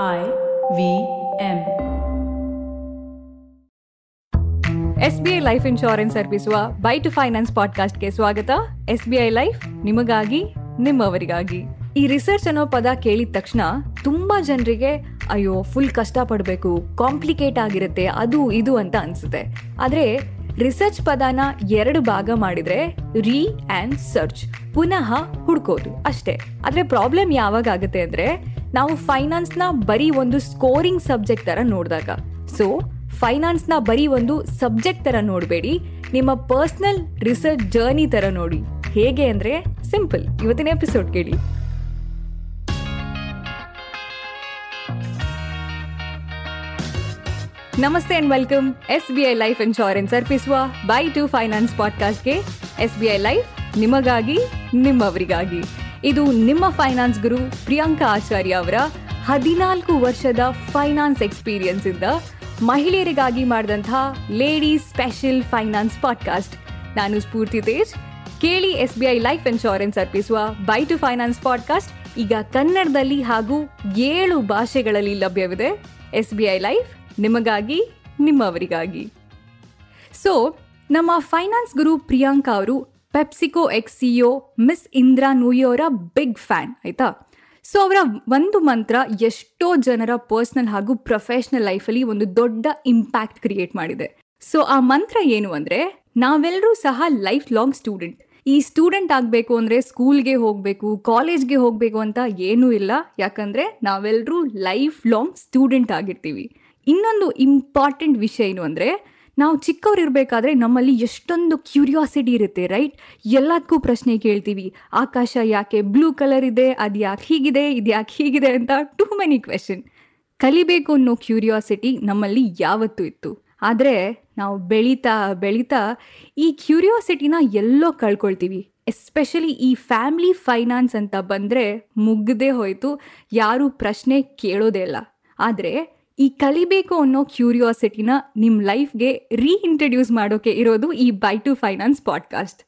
I V M. S B I life insurance ಅರ್ಪಿಸುವ by two finance ಪಾಡ್ಕಾಸ್ಟ್ಗೆ ಸ್ವಾಗತ. S B I life ನಿಮಗಾಗಿ, ನಿಮ್ಮವರಿಗಾಗಿ. ಈ ರಿಸರ್ಚ್ ಅನ್ನೋ ಪದ ಕೇಳಿದ ತಕ್ಷಣ ತುಂಬಾ ಜನರಿಗೆ, ಅಯ್ಯೋ ಫುಲ್ ಕಷ್ಟ ಪಡಬೇಕು ಕಾಂಪ್ಲಿಕೇಟ್ ಆಗಿರುತ್ತೆ, ಅದು ಇದು ಅಂತ ಅನ್ಸುತ್ತೆ. ಆದ್ರೆ ರಿಸರ್ಚ್ ಪದನ ಎರಡು ಭಾಗ ಮಾಡಿದ್ರೆ ರೀ ಆ್ಯಂಡ್ ಸರ್ಚ್ ಪುನಃ ಹುಡ್ಕೋದು ಅಷ್ಟೇ. ಆದ್ರೆ ಪ್ರಾಬ್ಲಮ್ ಯಾವಾಗ ಆಗುತ್ತೆ ಅಂದ್ರೆ ನಾವು ಫೈನಾನ್ಸ್ನ ಬರೀ ಒಂದು ಸ್ಕೋರಿಂಗ್ ಸಬ್ಜೆಕ್ಟ್ ತರ ನೋಡಿದಾಗ. ಸೊ ಫೈನಾನ್ಸ್ನ ಬರೀ ಒಂದು ಸಬ್ಜೆಕ್ಟ್ ತರ ನೋಡಬೇಡಿ. ನಿಮ್ಮ ಪರ್ಸನಲ್ ರಿಸರ್ಚ್ ಜರ್ನಿ ತರ ನೋಡಿ. ಹೇಗೆ ಅಂದರೆ ಸಿಂಪಲ್ ಇವತ್ತಿನ ಎಪಿಸೋಡ್ ಕೇಳಿ. ನಮಸ್ತೆ and welcome S B I life insurance ಅರ್ಪಿಸುವ ಬೈ ಟು ಫೈನಾನ್ಸ್ ಪಾಡ್ಕಾಸ್ಟ್ಗೆ ಎಸ್ ಬಿ ಐ ಲೈಫ್ ನಿಮಗಾಗಿ, ನಿಮ್ಮವರಿಗಾಗಿ. ಇದು ನಿಮ್ಮ ಫೈನಾನ್ಸ್ ಗುರು ಪ್ರಿಯಾಂಕಾ ಆಚಾರ್ಯ ಅವರ ಹದಿನಾಲ್ಕು ವರ್ಷದ ಫೈನಾನ್ಸ್ ಎಕ್ಸ್ಪೀರಿಯನ್ಸ್ ಇಂದ ಮಹಿಳೆಯರಿಗಾಗಿ ಮಾಡಿದಂತಹ ಲೇಡೀಸ್ ಸ್ಪೆಷಲ್ ಫೈನಾನ್ಸ್ ಪಾಡ್ಕಾಸ್ಟ್ ನಾನು ಸ್ಫೂರ್ತಿ ತೇಜ್. ಕೇಳಿ S B I life insurance ಅರ್ಪಿಸುವ ಬೈ ಟು ಫೈನಾನ್ಸ್ ಪಾಡ್ಕಾಸ್ಟ್ ಈಗ ಕನ್ನಡದಲ್ಲಿ ಹಾಗೂ ಏಳು ಭಾಷೆಗಳಲ್ಲಿ ಲಭ್ಯವಿದೆ. ಎಸ್ ಬಿ ಐ ಲೈಫ್ ನಿಮಗಾಗಿ, ನಿಮ್ಮವರಿಗಾಗಿ. ಸೊ ನಮ್ಮ ಫೈನಾನ್ಸ್ ಗುರು ಪ್ರಿಯಾಂಕಾ ಅವರು PepsiCo ex CEO miss Indra ನೂಯೋರ big fan ಆಯಿತಾ? ಸೊ ಅವರ ಒಂದು ಮಂತ್ರ ಎಷ್ಟೋ ಜನರ ಪರ್ಸ್ನಲ್ ಹಾಗೂ ಪ್ರೊಫೆಷ್ನಲ್ ಲೈಫಲ್ಲಿ ಒಂದು ದೊಡ್ಡ ಇಂಪ್ಯಾಕ್ಟ್ ಕ್ರಿಯೇಟ್ ಮಾಡಿದೆ. ಸೊ ಆ ಮಂತ್ರ ಏನು ಅಂದರೆ ನಾವೆಲ್ಲರೂ ಸಹ ಲೈಫ್ ಲಾಂಗ್ ಸ್ಟೂಡೆಂಟ್ ಈ ಸ್ಟೂಡೆಂಟ್ ಆಗಬೇಕು ಅಂದರೆ ಸ್ಕೂಲ್ಗೆ ಹೋಗಬೇಕು ಕಾಲೇಜ್ಗೆ ಹೋಗಬೇಕು ಅಂತ ಏನೂ ಇಲ್ಲ. ಯಾಕಂದರೆ ನಾವೆಲ್ಲರೂ ಲೈಫ್ ಲಾಂಗ್ ಸ್ಟೂಡೆಂಟ್ ಆಗಿರ್ತೀವಿ. ಇನ್ನೊಂದು ಇಂಪಾರ್ಟೆಂಟ್ ವಿಷಯ ಏನು ಅಂದರೆ ನಾವು ಚಿಕ್ಕವರಿರ್ಬೇಕಾದ್ರೆ ನಮ್ಮಲ್ಲಿ ಎಷ್ಟೊಂದು ಕ್ಯೂರಿಯಾಸಿಟಿ ಇರುತ್ತೆ ರೈಟ್ ಎಲ್ಲದಕ್ಕೂ ಪ್ರಶ್ನೆ ಕೇಳ್ತೀವಿ, ಆಕಾಶ ಯಾಕೆ ಬ್ಲೂ ಕಲರ್ ಇದೆ, ಅದು ಯಾಕೆ ಹೀಗಿದೆ, ಇದು ಯಾಕೆ ಹೀಗಿದೆ ಅಂತ ಟೂ ಮೆನಿ ಕ್ವೆಶನ್ ಕಲಿಬೇಕು ಅನ್ನೋ ಕ್ಯೂರಿಯಾಸಿಟಿ ನಮ್ಮಲ್ಲಿ ಯಾವತ್ತೂ ಇತ್ತು. ಆದರೆ ನಾವು ಬೆಳೀತಾ ಬೆಳೀತಾ ಈ ಕ್ಯೂರಿಯಾಸಿಟಿನ ಎಲ್ಲೋ ಕಳ್ಕೊಳ್ತೀವಿ. ಎಸ್ಪೆಷಲಿ ಈ ಫ್ಯಾಮ್ಲಿ ಫೈನಾನ್ಸ್ ಅಂತ ಬಂದರೆ ಮುಗ್ದೇ ಹೋಯಿತು. ಯಾರೂ ಪ್ರಶ್ನೆ ಕೇಳೋದೇ ಇಲ್ಲ. ಆದರೆ ಈ ಕಲಿಬೇಕು ಅನ್ನೋ ಕ್ಯೂರಿಯಾಸಿಟಿನ ನಿಮ್ಮ ಲೈಫ್ಗೆ ರೀಇಂಟ್ರಡ್ಯೂಸ್ ಮಾಡೋಕೆ ಇರೋದು ಈ by two finance podcast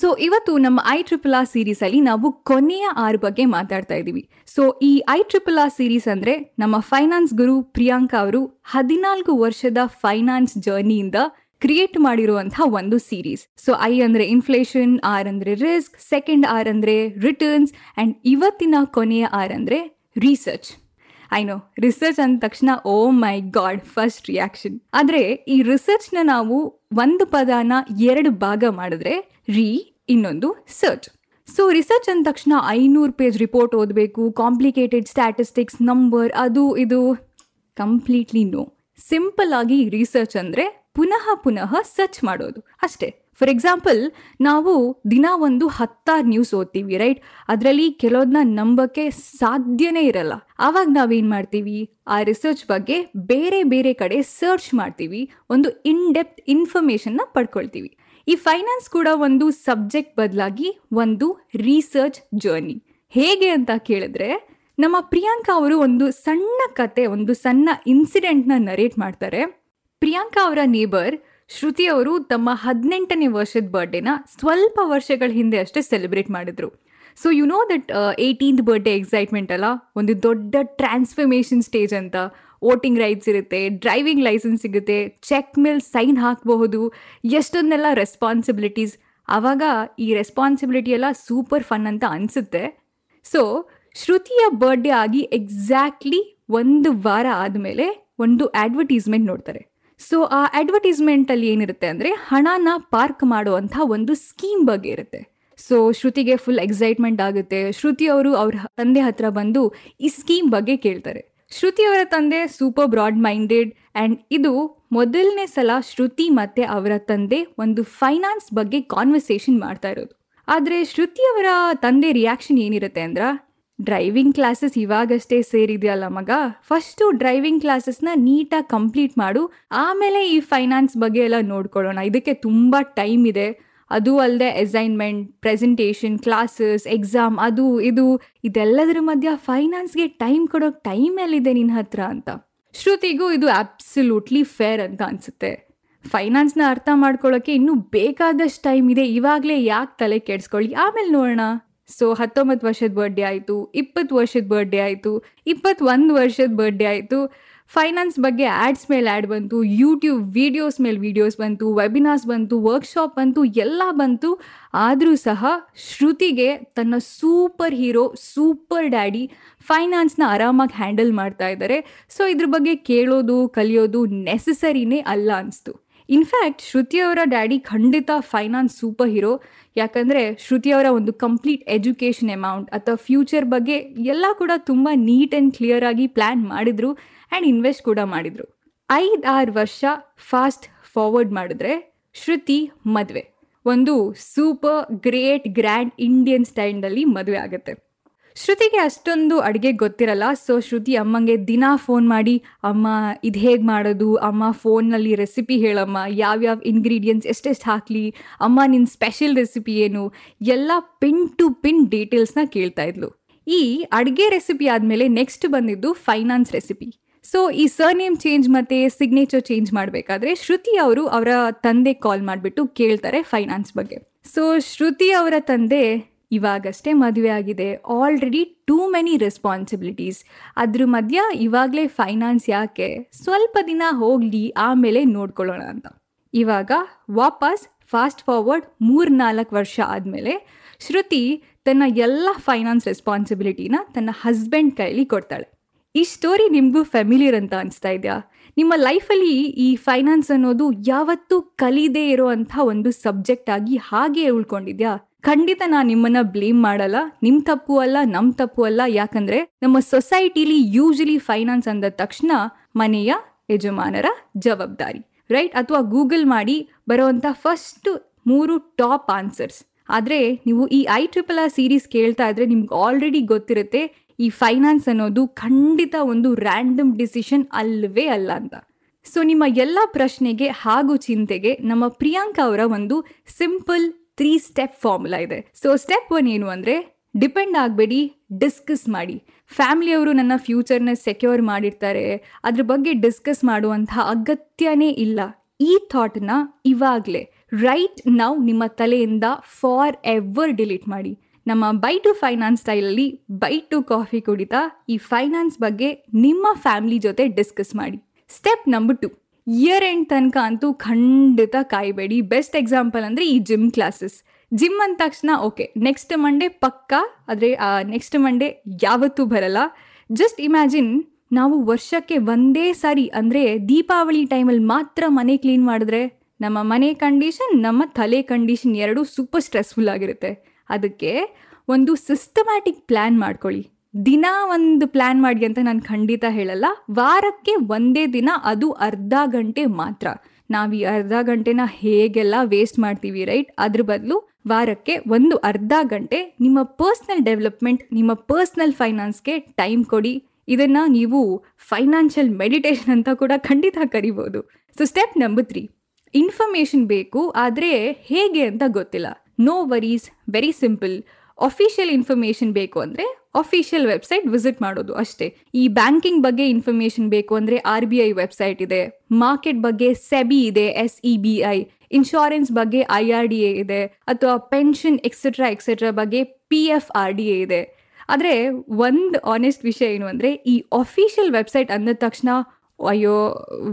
so ಇವತ್ತು ನಮ್ಮ ಐ ಟ್ರಿಪಲ್ ಆರ್ ಸೀರೀಸ್ ಅಲ್ಲಿ ನಾವು ಕೊನೆಯ ಆರ್ ಬಗ್ಗೆ ಮಾತಾಡ್ತಾ ಇದ್ದೀವಿ. ಸೊ ಈ ಐ ಟ್ರಿಪಲ್ ಆರ್ ಸೀರೀಸ್ ಅಂದ್ರೆ ನಮ್ಮ ಫೈನಾನ್ಸ್ ಗುರು ಪ್ರಿಯಾಂಕಾ ಅವರು ಹದಿನಾಲ್ಕು ವರ್ಷದ ಫೈನಾನ್ಸ್ ಜರ್ನಿಯಿಂದ ಕ್ರಿಯೇಟ್ ಮಾಡಿರುವಂತಹ ಒಂದು ಸೀರೀಸ್ ಸೊ ಐ ಅಂದ್ರೆ ಇನ್ಫ್ಲೇಷನ್ ಆರ್ ಅಂದ್ರೆ ರಿಸ್ಕ್ ಸೆಕೆಂಡ್ ಆರ್ ಅಂದ್ರೆ ರಿಟರ್ನ್ಸ್ ಅಂಡ್ ಇವತ್ತಿನ ಕೊನೆಯ ಆರ್ ಅಂದ್ರೆ ರಿಸರ್ಚ್ ಐ ನೋ ರಿಸರ್ಚ್ ಅಂದ ತಕ್ಷಣ oh my god first reaction ಆದರೆ, ಈ ರಿಸರ್ಚ್ನ ನಾವು ಒಂದು ಪದನ ಎರಡು ಭಾಗ ಮಾಡಿದ್ರೆ, ರೀ ಇನ್ನೊಂದು ಸರ್ಚ್ ಸೊ ರಿಸರ್ಚ್ ಅಂದ ತಕ್ಷಣ ಐನೂರು ಪೇಜ್ ರಿಪೋರ್ಟ್ ಓದಬೇಕು ಕಾಂಪ್ಲಿಕೇಟೆಡ್ ಸ್ಟ್ಯಾಟಿಸ್ಟಿಕ್ಸ್ ನಂಬರ್ ಅದು, ಇದು. ಕಂಪ್ಲೀಟ್ಲಿ ನೋ ಸಿಂಪಲ್ ಆಗಿ ರಿಸರ್ಚ್ ಅಂದರೆ ಪುನಃ ಪುನಃ ಸರ್ಚ್ ಮಾಡೋದು. ಅಷ್ಟೇ. ಫಾರ್ ಎಕ್ಸಾಂಪಲ್ ನಾವು ದಿನ ಒಂದು ಹತ್ತಾರು ನ್ಯೂಸ್ ಓದ್ತೀವಿ ರೈಟ್ ಅದರಲ್ಲಿ ಕೆಲವೊಂದನ್ನ ನಂಬಕ್ಕೆ ಸಾಧ್ಯನೇ ಇರಲ್ಲ. ಆವಾಗ ನಾವೇನು ಮಾಡ್ತೀವಿ? ಆ ರಿಸರ್ಚ್ ಬಗ್ಗೆ ಬೇರೆ ಬೇರೆ ಕಡೆ ಸರ್ಚ್ ಮಾಡ್ತೀವಿ, ಒಂದು ಇನ್ ಡೆಪ್ತ್ ಇನ್ಫಾರ್ಮೇಷನ್ನ ಪಡ್ಕೊಳ್ತೀವಿ. ಈ ಫೈನಾನ್ಸ್ ಕೂಡ ಒಂದು ಸಬ್ಜೆಕ್ಟ್ ಬದಲಾಗಿ ಒಂದು ರಿಸರ್ಚ್ ಜರ್ನಿ ಹೇಗೆ ಅಂತ ಕೇಳಿದ್ರೆ, ನಮ್ಮ ಪ್ರಿಯಾಂಕಾ ಅವರು ಒಂದು ಸಣ್ಣ ಕತೆ, ಒಂದು ಸಣ್ಣ ಇನ್ಸಿಡೆಂಟ್ನ ನರೇಟ್ ಮಾಡ್ತಾರೆ. ಪ್ರಿಯಾಂಕಾ ಅವರ ನೇಬರ್ ಶ್ರುತಿ ಅವರು ತಮ್ಮ ಹದಿನೆಂಟನೇ ವರ್ಷದ ಬರ್ಡೇನ ಸ್ವಲ್ಪ ವರ್ಷಗಳ ಹಿಂದೆ ಅಷ್ಟೇ ಸೆಲೆಬ್ರೇಟ್ ಮಾಡಿದ್ರು. So you know that eighteenth birthday excitement ಅಲ್ಲ? ಒಂದು ದೊಡ್ಡ ಟ್ರಾನ್ಸ್ಫರ್ಮೇಷನ್ ಸ್ಟೇಜ್ ಅಂತ. ವೋಟಿಂಗ್ ರೈಟ್ಸ್ ಇರುತ್ತೆ ಡ್ರೈವಿಂಗ್ ಲೈಸೆನ್ಸ್ ಸಿಗುತ್ತೆ ಚೆಕ್ ಮೇಲೆ ಸೈನ್ ಹಾಕಬಹುದು, ಎಷ್ಟೊಂದೆಲ್ಲ ರೆಸ್ಪಾನ್ಸಿಬಿಲಿಟೀಸ್ ಆವಾಗ ಈ ರೆಸ್ಪಾನ್ಸಿಬಿಲಿಟಿ ಎಲ್ಲ ಸೂಪರ್ ಫನ್ ಅಂತ ಅನಿಸುತ್ತೆ. ಸೊ ಶ್ರುತಿಯ ಬರ್ಡೇ ಆಗಿ ಎಕ್ಸಾಕ್ಟ್ಲಿ ಒಂದು ವಾರ ಆದಮೇಲೆ ಒಂದು ಅಡ್ವರ್ಟೈಸ್ಮೆಂಟ್ ನೋಡ್ತಾರೆ. ಸೊ ಆ ಅಡ್ವರ್ಟೈಸ್ಮೆಂಟಲ್ಲಿ ಏನಿರುತ್ತೆ ಅಂದರೆ ಹಣನ ಪಾರ್ಕ್ ಮಾಡುವಂಥ ಒಂದು ಸ್ಕೀಮ್ ಬಗ್ಗೆ ಇರುತ್ತೆ. ಸೊ ಶ್ರುತಿಗೆ ಫುಲ್ ಎಕ್ಸೈಟ್ಮೆಂಟ್ ಆಗುತ್ತೆ. ಶ್ರುತಿ ಅವರು ಅವ್ರ ತಂದೆ ಹತ್ರ ಬಂದು ಈ ಸ್ಕೀಮ್ ಬಗ್ಗೆ ಕೇಳ್ತಾರೆ. ಶ್ರುತಿ ಅವರ ತಂದೆ ಸೂಪರ್ ಬ್ರಾಡ್ ಮೈಂಡೆಡ್ ಆ್ಯಂಡ್ ಇದು ಮೊದಲನೇ ಸಲ ಶ್ರುತಿ ಮತ್ತು ಅವರ ತಂದೆ ಒಂದು ಫೈನಾನ್ಸ್ ಬಗ್ಗೆ ಕಾನ್ವರ್ಸೇಷನ್ ಮಾಡ್ತಾ ಇರೋದು. ಆದರೆ ಶ್ರುತಿ ಅವರ ತಂದೆ ರಿಯಾಕ್ಷನ್ ಏನಿರುತ್ತೆ ಅಂದ್ರೆ ಡ್ರೈವಿಂಗ್ ಕ್ಲಾಸಸ್ ಇವಾಗಷ್ಟೇ ಸೇರಿದೆಯಲ್ಲ ಮಗ? ಫಸ್ಟು ಡ್ರೈವಿಂಗ್ ಕ್ಲಾಸಸ್ನ ನೀಟಾಗಿ ಕಂಪ್ಲೀಟ್ ಮಾಡು. ಆಮೇಲೆ ಈ ಫೈನಾನ್ಸ್ ಬಗ್ಗೆ ಎಲ್ಲ ನೋಡ್ಕೊಳ್ಳೋಣ. ಇದಕ್ಕೆ ತುಂಬ ಟೈಮ್ ಇದೆ. ಅದು ಅಲ್ಲದೆ ಅಸೈನ್ಮೆಂಟ್ ಪ್ರೆಸೆಂಟೇಷನ್ ಕ್ಲಾಸಸ್ ಎಕ್ಸಾಮ್ ಅದು, ಇದು, ಇದೆಲ್ಲದರ ಮಧ್ಯ ಫೈನಾನ್ಸ್ಗೆ ಟೈಮ್ ಕೊಡೋಕೆ ಟೈಮ್ ಎಲ್ಲಿದೆ ನಿನ್ನ ಹತ್ರ ಅಂತ? ಶ್ರುತಿಗೂ ಇದು ಅಬ್ಸಲ್ಯೂಟ್ಲಿ ಫೇರ್ ಅಂತ ಅನಿಸುತ್ತೆ. ಫೈನಾನ್ಸ್ನ ಅರ್ಥ ಮಾಡ್ಕೊಳ್ಳೋಕೆ ಇನ್ನೂ ಬೇಕಾದಷ್ಟು ಟೈಮ್ ಇದೆ. ಇವಾಗಲೇ ಯಾಕೆ ತಲೆ ಕೆಡಿಸ್ಕೊಳ್ಳಿ? ಆಮೇಲೆ ನೋಡೋಣ. ಸೊ ಹತ್ತೊಂಬತ್ತು ವರ್ಷದ ಬರ್ಡೇ ಆಯಿತು, ಇಪ್ಪತ್ತು ವರ್ಷದ ಬರ್ಡೇ ಆಯಿತು, ಇಪ್ಪತ್ತೊಂದು ವರ್ಷದ ಬರ್ಡೇ ಆಯಿತು. ಫೈನಾನ್ಸ್ ಬಗ್ಗೆ ಆ್ಯಡ್ಸ್ ಮೇಲೆ ಆ್ಯಡ್ ಬಂತು ಯೂಟ್ಯೂಬ್ ವೀಡಿಯೋಸ್ ಮೇಲೆ ವೀಡಿಯೋಸ್ ಬಂತು ವೆಬಿನಾರ್ಸ್ ಬಂತು ವರ್ಕ್ಶಾಪ್ ಬಂತು, ಎಲ್ಲ ಬಂತು. ಆದರೂ ಸಹ ಶ್ರುತಿಗೆ ತನ್ನ ಸೂಪರ್ ಹೀರೋ ಸೂಪರ್ ಡ್ಯಾಡಿ ಫೈನಾನ್ಸ್ನ ಆರಾಮಾಗಿ ಹ್ಯಾಂಡಲ್ ಮಾಡ್ತಾ ಇದ್ದಾರೆ ಸೊ ಇದ್ರ ಬಗ್ಗೆ ಕೇಳೋದು, ಕಲಿಯೋದು ನೆಸಸರಿನೇ ಅಲ್ಲ ಅನಿಸ್ತು. ಇನ್ಫ್ಯಾಕ್ಟ್ ಶ್ರುತಿಯವರ ಡ್ಯಾಡಿ ಖಂಡಿತ ಫೈನಾನ್ಸ್ ಸೂಪರ್ ಹೀರೋ ಯಾಕಂದರೆ ಶ್ರುತಿಯವರ ಒಂದು ಕಂಪ್ಲೀಟ್ ಎಜುಕೇಷನ್ ಅಮೌಂಟ್ ಅಥವಾ ಫ್ಯೂಚರ್ ಬಗ್ಗೆ ಎಲ್ಲ ಕೂಡ ತುಂಬ ನೀಟ್ ಆ್ಯಂಡ್ ಕ್ಲಿಯರ್ ಆಗಿ ಪ್ಲ್ಯಾನ್ ಮಾಡಿದರು ಆ್ಯಂಡ್ ಇನ್ವೆಸ್ಟ್ ಕೂಡ ಮಾಡಿದರು. ಐದು ಆರು ವರ್ಷ ಫಾಸ್ಟ್ ಫಾರ್ವರ್ಡ್ ಮಾಡಿದ್ರೆ ಶ್ರುತಿ ಮದುವೆ. ಒಂದು ಸೂಪರ್ ಗ್ರೇಟ್ ಗ್ರ್ಯಾಂಡ್ ಇಂಡಿಯನ್ ಸ್ಟೈಲ್ನಲ್ಲಿ ಮದುವೆ ಆಗುತ್ತೆ. ಶ್ರುತಿಗೆ ಅಷ್ಟೊಂದು ಅಡುಗೆ ಗೊತ್ತಿರಲ್ಲ. ಸೊ ಶ್ರುತಿ ಅಮ್ಮಂಗೆ ದಿನ ಫೋನ್ ಮಾಡಿ, ಅಮ್ಮ, ಇದು ಹೇಗೆ ಮಾಡೋದು? ಅಮ್ಮ ಫೋನ್ನಲ್ಲಿ ರೆಸಿಪಿ ಹೇಳಮ್ಮ. ಯಾವ್ಯಾವ ಇಂಗ್ರೀಡಿಯೆಂಟ್ಸ್ ಎಷ್ಟೆಷ್ಟು ಹಾಕಲಿ? ಅಮ್ಮ ನಿನ್ನ ಸ್ಪೆಷಲ್ ರೆಸಿಪಿ ಏನು? ಎಲ್ಲ ಪಿನ್ ಟು ಪಿನ್ ಡೀಟೇಲ್ಸ್ನ ಕೇಳ್ತಾ ಇದ್ಲು. ಈ ಅಡುಗೆ ರೆಸಿಪಿ ಆದಮೇಲೆ ನೆಕ್ಸ್ಟ್ ಬಂದಿದ್ದು ಫೈನಾನ್ಸ್ ರೆಸಿಪಿ ಸೊ ಈ ಸರ್ನೇಮ್ ಚೇಂಜ್ ಮತ್ತು ಸಿಗ್ನೇಚರ್ ಚೇಂಜ್ ಮಾಡಬೇಕಾದ್ರೆ ಶ್ರುತಿ ಅವರು ಅವರ ತಂದೆ ಕಾಲ್ ಮಾಡಿಬಿಟ್ಟು ಕೇಳ್ತಾರೆ ಫೈನಾನ್ಸ್ ಬಗ್ಗೆ. ಸೊ ಶ್ರುತಿ ಅವರ ತಂದೆ ಇವಾಗಷ್ಟೇ ಮದುವೆ ಆಗಿದೆ. ಆಲ್ರೆಡಿ ಟೂ ಮೆನಿ ರೆಸ್ಪಾನ್ಸಿಬಿಲಿಟೀಸ್ ಅದ್ರ ಮಧ್ಯ ಇವಾಗಲೇ ಫೈನಾನ್ಸ್ ಯಾಕೆ? ಸ್ವಲ್ಪ ದಿನ ಹೋಗಲಿ, ಆಮೇಲೆ ನೋಡ್ಕೊಳ್ಳೋಣ ಅಂತ. ಇವಾಗ ವಾಪಸ್ ಫಾಸ್ಟ್ ಫಾರ್ವರ್ಡ್ ಮೂರು ನಾಲ್ಕು ವರ್ಷ ಆದಮೇಲೆ ಶ್ರುತಿ ತನ್ನ ಎಲ್ಲ ಫೈನಾನ್ಸ್ ರೆಸ್ಪಾನ್ಸಿಬಿಲಿಟಿನ ತನ್ನ ಹಸ್ಬೆಂಡ್ ಕೈಲಿ ಕೊಡ್ತಾಳೆ. ಈ ಸ್ಟೋರಿ ನಿಮಗೂ ಫೆಮಿಲಿಯರ್ ಅಂತ ಅನಿಸ್ತಾ ಇದೆಯಾ? ನಿಮ್ಮ ಲೈಫಲ್ಲಿ ಈ ಫೈನಾನ್ಸ್ ಅನ್ನೋದು ಯಾವತ್ತೂ ಕಲಿದೇ ಇರೋವಂಥ ಒಂದು ಸಬ್ಜೆಕ್ಟ್ ಆಗಿ ಹಾಗೆ ಉಳ್ಕೊಂಡಿದ್ಯಾ? ಖಂಡಿತ ನಾನು ನಿಮ್ಮನ್ನ ಬ್ಲೇಮ್ ಮಾಡಲ್ಲ. ನಿಮ್ಮ ತಪ್ಪು ಅಲ್ಲ, ನಮ್ ತಪ್ಪು ಅಲ್ಲ. ಯಾಕಂದ್ರೆ ನಮ್ಮ ಸೊಸೈಟಿಲಿ ಯೂಶಲಿ ಫೈನಾನ್ಸ್ ಅಂದ ತಕ್ಷಣ ಮನೆಯ ಯಜಮಾನರ ಜವಾಬ್ದಾರಿ ರೈಟ್ ಅಥವಾ ಗೂಗಲ್ ಮಾಡಿ ಬರುವಂತ ಫಸ್ಟ್ ಮೂರು ಟಾಪ್ ಆನ್ಸರ್ಸ್ ಆದರೆ ನೀವು ಈ ಐ ಟ್ರಿಪಲ್ ಆರ್ ಸೀರೀಸ್ ಕೇಳ್ತಾ ಇದ್ರೆ ನಿಮ್ಗೆ ಆಲ್ರೆಡಿ ಗೊತ್ತಿರುತ್ತೆ, ಈ ಫೈನಾನ್ಸ್ ಅನ್ನೋದು ಖಂಡಿತ ಒಂದು ರ್ಯಾಂಡಮ್ ಡಿಸಿಷನ್ ಅಲ್ಲವೇ ಅಲ್ಲ ಅಂತ. ಸೊ ನಿಮ್ಮ ಎಲ್ಲ ಪ್ರಶ್ನೆಗೆ ಹಾಗೂ ಚಿಂತೆಗೆ ನಮ್ಮ ಪ್ರಿಯಾಂಕಾ ಅವರ ಒಂದು ಸಿಂಪಲ್ ತ್ರೀ ಸ್ಟೆಪ್ ಫಾರ್ಮುಲಾ ಇದೆ. ಸೊ ಸ್ಟೆಪ್ ಒನ್ ಏನು ಅಂದರೆ ಡಿಪೆಂಡ್ ಆಗಬೇಡಿ ಡಿಸ್ಕಸ್ ಮಾಡಿ. ಫ್ಯಾಮಿಲಿಯವರು ನನ್ನ ಫ್ಯೂಚರ್ನ ಸೆಕ್ಯೂರ್ ಮಾಡಿರ್ತಾರೆ. ಅದ್ರ ಬಗ್ಗೆ ಡಿಸ್ಕಸ್ ಮಾಡುವಂಥ ಅಗತ್ಯನೇ ಇಲ್ಲ. ಈ ಥಾಟ್ನ ಇವಾಗಲೇ ರೈಟ್ ನಾವು ನಿಮ್ಮ ತಲೆಯಿಂದ ಫಾರ್ ಎವರ್ ಡಿಲೀಟ್ ಮಾಡಿ. ನಮ್ಮ ಬೈ ಟು ಫೈನಾನ್ಸ್ ಸ್ಟೈಲಲ್ಲಿ ಬೈ ಟು ಕಾಫಿ ಕುಡಿತಾ ಈ ಫೈನಾನ್ಸ್ ಬಗ್ಗೆ ನಿಮ್ಮ ಫ್ಯಾಮಿಲಿ ಜೊತೆ ಡಿಸ್ಕಸ್ ಮಾಡಿ. Step number two year end ತನಕ ಅಂತೂ ಖಂಡಿತ ಕಾಯಬೇಡಿ. ಬೆಸ್ಟ್ ಎಕ್ಸಾಂಪಲ್ ಅಂದರೆ ಈ ಜಿಮ್ ಕ್ಲಾಸಸ್ ಜಿಮ್ ಅಂದ ತಕ್ಷಣ ಓಕೆ ನೆಕ್ಸ್ಟ್ ಮಂಡೇ ಪಕ್ಕ, ಆದರೆ ನೆಕ್ಸ್ಟ್ ಮಂಡೇ ಯಾವತ್ತೂ ಬರಲ್ಲ. ಜಸ್ಟ್ ಇಮ್ಯಾಜಿನ್ ನಾವು ವರ್ಷಕ್ಕೆ ಒಂದೇ ಸಾರಿ, ಅಂದರೆ ದೀಪಾವಳಿ ಟೈಮಲ್ಲಿ ಮಾತ್ರ ಮನೆ ಕ್ಲೀನ್ ಮಾಡಿದ್ರೆ, ನಮ್ಮ ಮನೆ ಕಂಡೀಷನ್ ನಮ್ಮ ತಲೆ ಕಂಡೀಷನ್ ಎರಡೂ ಸೂಪರ್ ಸ್ಟ್ರೆಸ್ಫುಲ್ ಆಗಿರುತ್ತೆ. ಅದಕ್ಕೆ ಒಂದು ಸಿಸ್ಟಮ್ಯಾಟಿಕ್ ಪ್ಲ್ಯಾನ್ ಮಾಡ್ಕೊಳ್ಳಿ. ದಿನ ಒಂದು ಪ್ಲ್ಯಾನ್ ಮಾಡಿ ಅಂತ ನಾನು ಖಂಡಿತ ಹೇಳಲ್ಲ. ವಾರಕ್ಕೆ ಒಂದೇ ದಿನ, ಅದು ಅರ್ಧ ಗಂಟೆ ಮಾತ್ರ. ನಾವು ಈ ಅರ್ಧ ಗಂಟೆನ ಹೇಗೆಲ್ಲ ವೇಸ್ಟ್ ಮಾಡ್ತೀವಿ ರೈಟ್ ಅದ್ರ ಬದಲು ವಾರಕ್ಕೆ ಒಂದು ಅರ್ಧ ಗಂಟೆ ನಿಮ್ಮ ಪರ್ಸ್ನಲ್ ಡೆವಲಪ್ಮೆಂಟ್ ನಿಮ್ಮ ಪರ್ಸ್ನಲ್ ಫೈನಾನ್ಸ್ಗೆ ಟೈಮ್ ಕೊಡಿ. ಇದನ್ನು ನೀವು ಫೈನಾನ್ಷಿಯಲ್ ಮೆಡಿಟೇಷನ್ ಅಂತ ಕೂಡ ಖಂಡಿತ ಕರಿಬೋದು. So step number three information ಬೇಕು, ಆದರೆ ಹೇಗೆ ಅಂತ ಗೊತ್ತಿಲ್ಲ. No worries very simple official information ಬೇಕು ಅಂದರೆ ಅಫಿಷಿಯಲ್ ವೆಬ್ಸೈಟ್ ವಿಸಿಟ್ ಮಾಡೋದು ಅಷ್ಟೇ. ಈ ಬ್ಯಾಂಕಿಂಗ್ ಬಗ್ಗೆ ಇನ್ಫಾರ್ಮೇಷನ್ ಬೇಕು ಅಂದರೆ ಆರ್ ಬಿ ಐ ವೆಬ್ಸೈಟ್ ಇದೆ. ಮಾರ್ಕೆಟ್ ಬಗ್ಗೆ ಸೆಬಿ ಇದೆ S E B I insurance ಬಗ್ಗೆ ಐ ಆರ್ ಡಿ ಎ ಇದೆ. ಅಥವಾ ಪೆನ್ಷನ್ ಎಕ್ಸೆಟ್ರಾ ಎಕ್ಸೆಟ್ರಾ ಬಗ್ಗೆ P F R D A ಇದೆ. ಆದರೆ ಒಂದು ಆನೆಸ್ಟ್ ವಿಷಯ ಏನು ಅಂದರೆ ಈ ಅಫಿಷಿಯಲ್ ವೆಬ್ಸೈಟ್ ಅಂದ ತಕ್ಷಣ ಅಯ್ಯೋ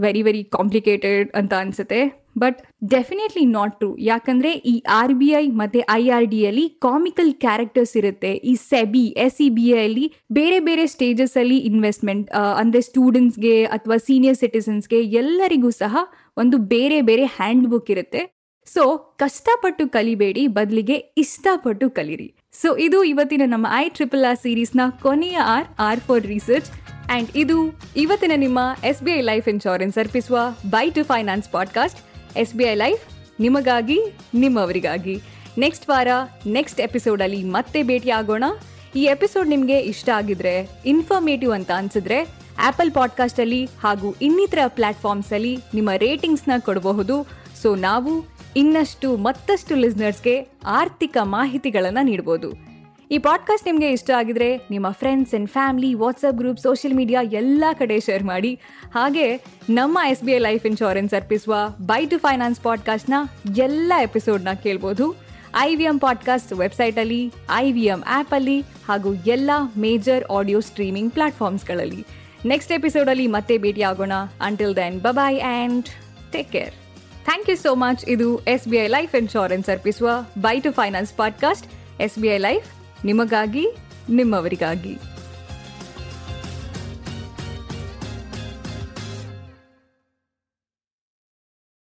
ವೆರಿ ವೆರಿ ಕಾಂಪ್ಲಿಕೇಟೆಡ್ ಅಂತ ಅನಿಸುತ್ತೆ. ಬಟ್ ಡೆಫಿನೆಟ್ಲಿ ನಾಟ್ ಟ್ರೂ ಯಾಕಂದ್ರೆ ಈ ಆರ್ ಬಿ ಐ ಮತ್ತೆ ಐ ಆರ್ ಡಿ ಅಲ್ಲಿ ಕಾಮಿಕಲ್ ಕ್ಯಾರೆಕ್ಟರ್ಸ್ ಇರುತ್ತೆ. ಈ ಸೆಬಿ ಎಸ್ ಇ ಬಿ ಐಲಿ ಬೇರೆ ಬೇರೆ ಸ್ಟೇಜಸಲ್ಲಿ ಇನ್ವೆಸ್ಟ್ಮೆಂಟ್ ಅಂದರೆ ಸ್ಟೂಡೆಂಟ್ಸ್ಗೆ ಅಥವಾ ಸೀನಿಯರ್ ಸಿಟಿಸನ್ಸ್ಗೆ ಎಲ್ಲರಿಗೂ ಸಹ ಒಂದು ಬೇರೆ ಬೇರೆ ಹ್ಯಾಂಡ್ ಬುಕ್ ಇರುತ್ತೆ. ಸೊ ಕಷ್ಟಪಟ್ಟು ಕಲಿಬೇಡಿ, ಬದಲಿಗೆ ಇಷ್ಟಪಟ್ಟು ಕಲಿರಿ. ಸೊ ಇದು ಇವತ್ತಿನ ನಮ್ಮ ಐ ಟ್ರಿಪಲ್ ಆರ್ ಸೀರೀಸ್ನ ಕೊನೆಯ R R for research and ಇದು ಇವತ್ತಿನ ನಿಮ್ಮ S B I life insurance ಅರ್ಪಿಸುವ by two finance podcast S B I life ನಿಮಗಾಗಿ, ನಿಮ್ಮವರಿಗಾಗಿ. ನೆಕ್ಸ್ಟ್ ವಾರ ನೆಕ್ಸ್ಟ್ ಎಪಿಸೋಡಲ್ಲಿ ಮತ್ತೆ ಭೇಟಿ ಆಗೋಣ ಈ ಎಪಿಸೋಡ್ ನಿಮಗೆ ಇಷ್ಟ ಆಗಿದ್ರೆ ಇನ್ಫಾರ್ಮೇಟಿವ್ ಅಂತ ಅನ್ಸಿದ್ರೆ ಆಪಲ್ ಪಾಡ್ಕಾಸ್ಟಲ್ಲಿ ಹಾಗೂ ಇನ್ನಿತರ ಪ್ಲಾಟ್ಫಾರ್ಮ್ಸಲ್ಲಿ ನಿಮ್ಮ ರೇಟಿಂಗ್ಸ್ನ ಕೊಡಬಹುದು. ಸೊ ನಾವು ಇನ್ನಷ್ಟು ಮತ್ತಷ್ಟು ಲಿಸ್ನರ್ಸ್ಗೆ ಆರ್ಥಿಕ ಮಾಹಿತಿಗಳನ್ನು ನೀಡ್ಬೋದು. ಈ ಪಾಡ್ಕಾಸ್ಟ್ ನಿಮಗೆ ಇಷ್ಟ ಆಗಿದ್ರೆ ನಿಮ್ಮ friends and family WhatsApp group social media ಎಲ್ಲ ಕಡೆ ಶೇರ್ ಮಾಡಿ. ಹಾಗೆ ನಮ್ಮ S B I life insurance ಅರ್ಪಿಸುವ ಬೈ ಟು ಫೈನಾನ್ಸ್ ಪಾಡ್ಕಾಸ್ಟ್ನ ಎಲ್ಲ ಎಪಿಸೋಡ್ನ ಕೇಳ್ಬೋದು. ಐ ವಿ ಎಂ ಪಾಡ್ಕಾಸ್ಟ್ ವೆಬ್ಸೈಟಲ್ಲಿ ಐ ವಿ ಎಂ ಆ್ಯಪಲ್ಲಿ ಹಾಗೂ ಎಲ್ಲ ಮೇಜರ್ ಆಡಿಯೋ ಸ್ಟ್ರೀಮಿಂಗ್ ಪ್ಲಾಟ್ಫಾರ್ಮ್ಸ್ಗಳಲ್ಲಿ ನೆಕ್ಸ್ಟ್ ಎಪಿಸೋಡಲ್ಲಿ ಮತ್ತೆ ಭೇಟಿಯಾಗೋಣ until then bye bye and take care thank you so much ಇದು S B I life insurance ಅರ್ಪಿಸುವ by two finance podcast S B I life ನಿಮಗಾಗಿ ನಿಮ್ಮವರಿಗಾಗಿ.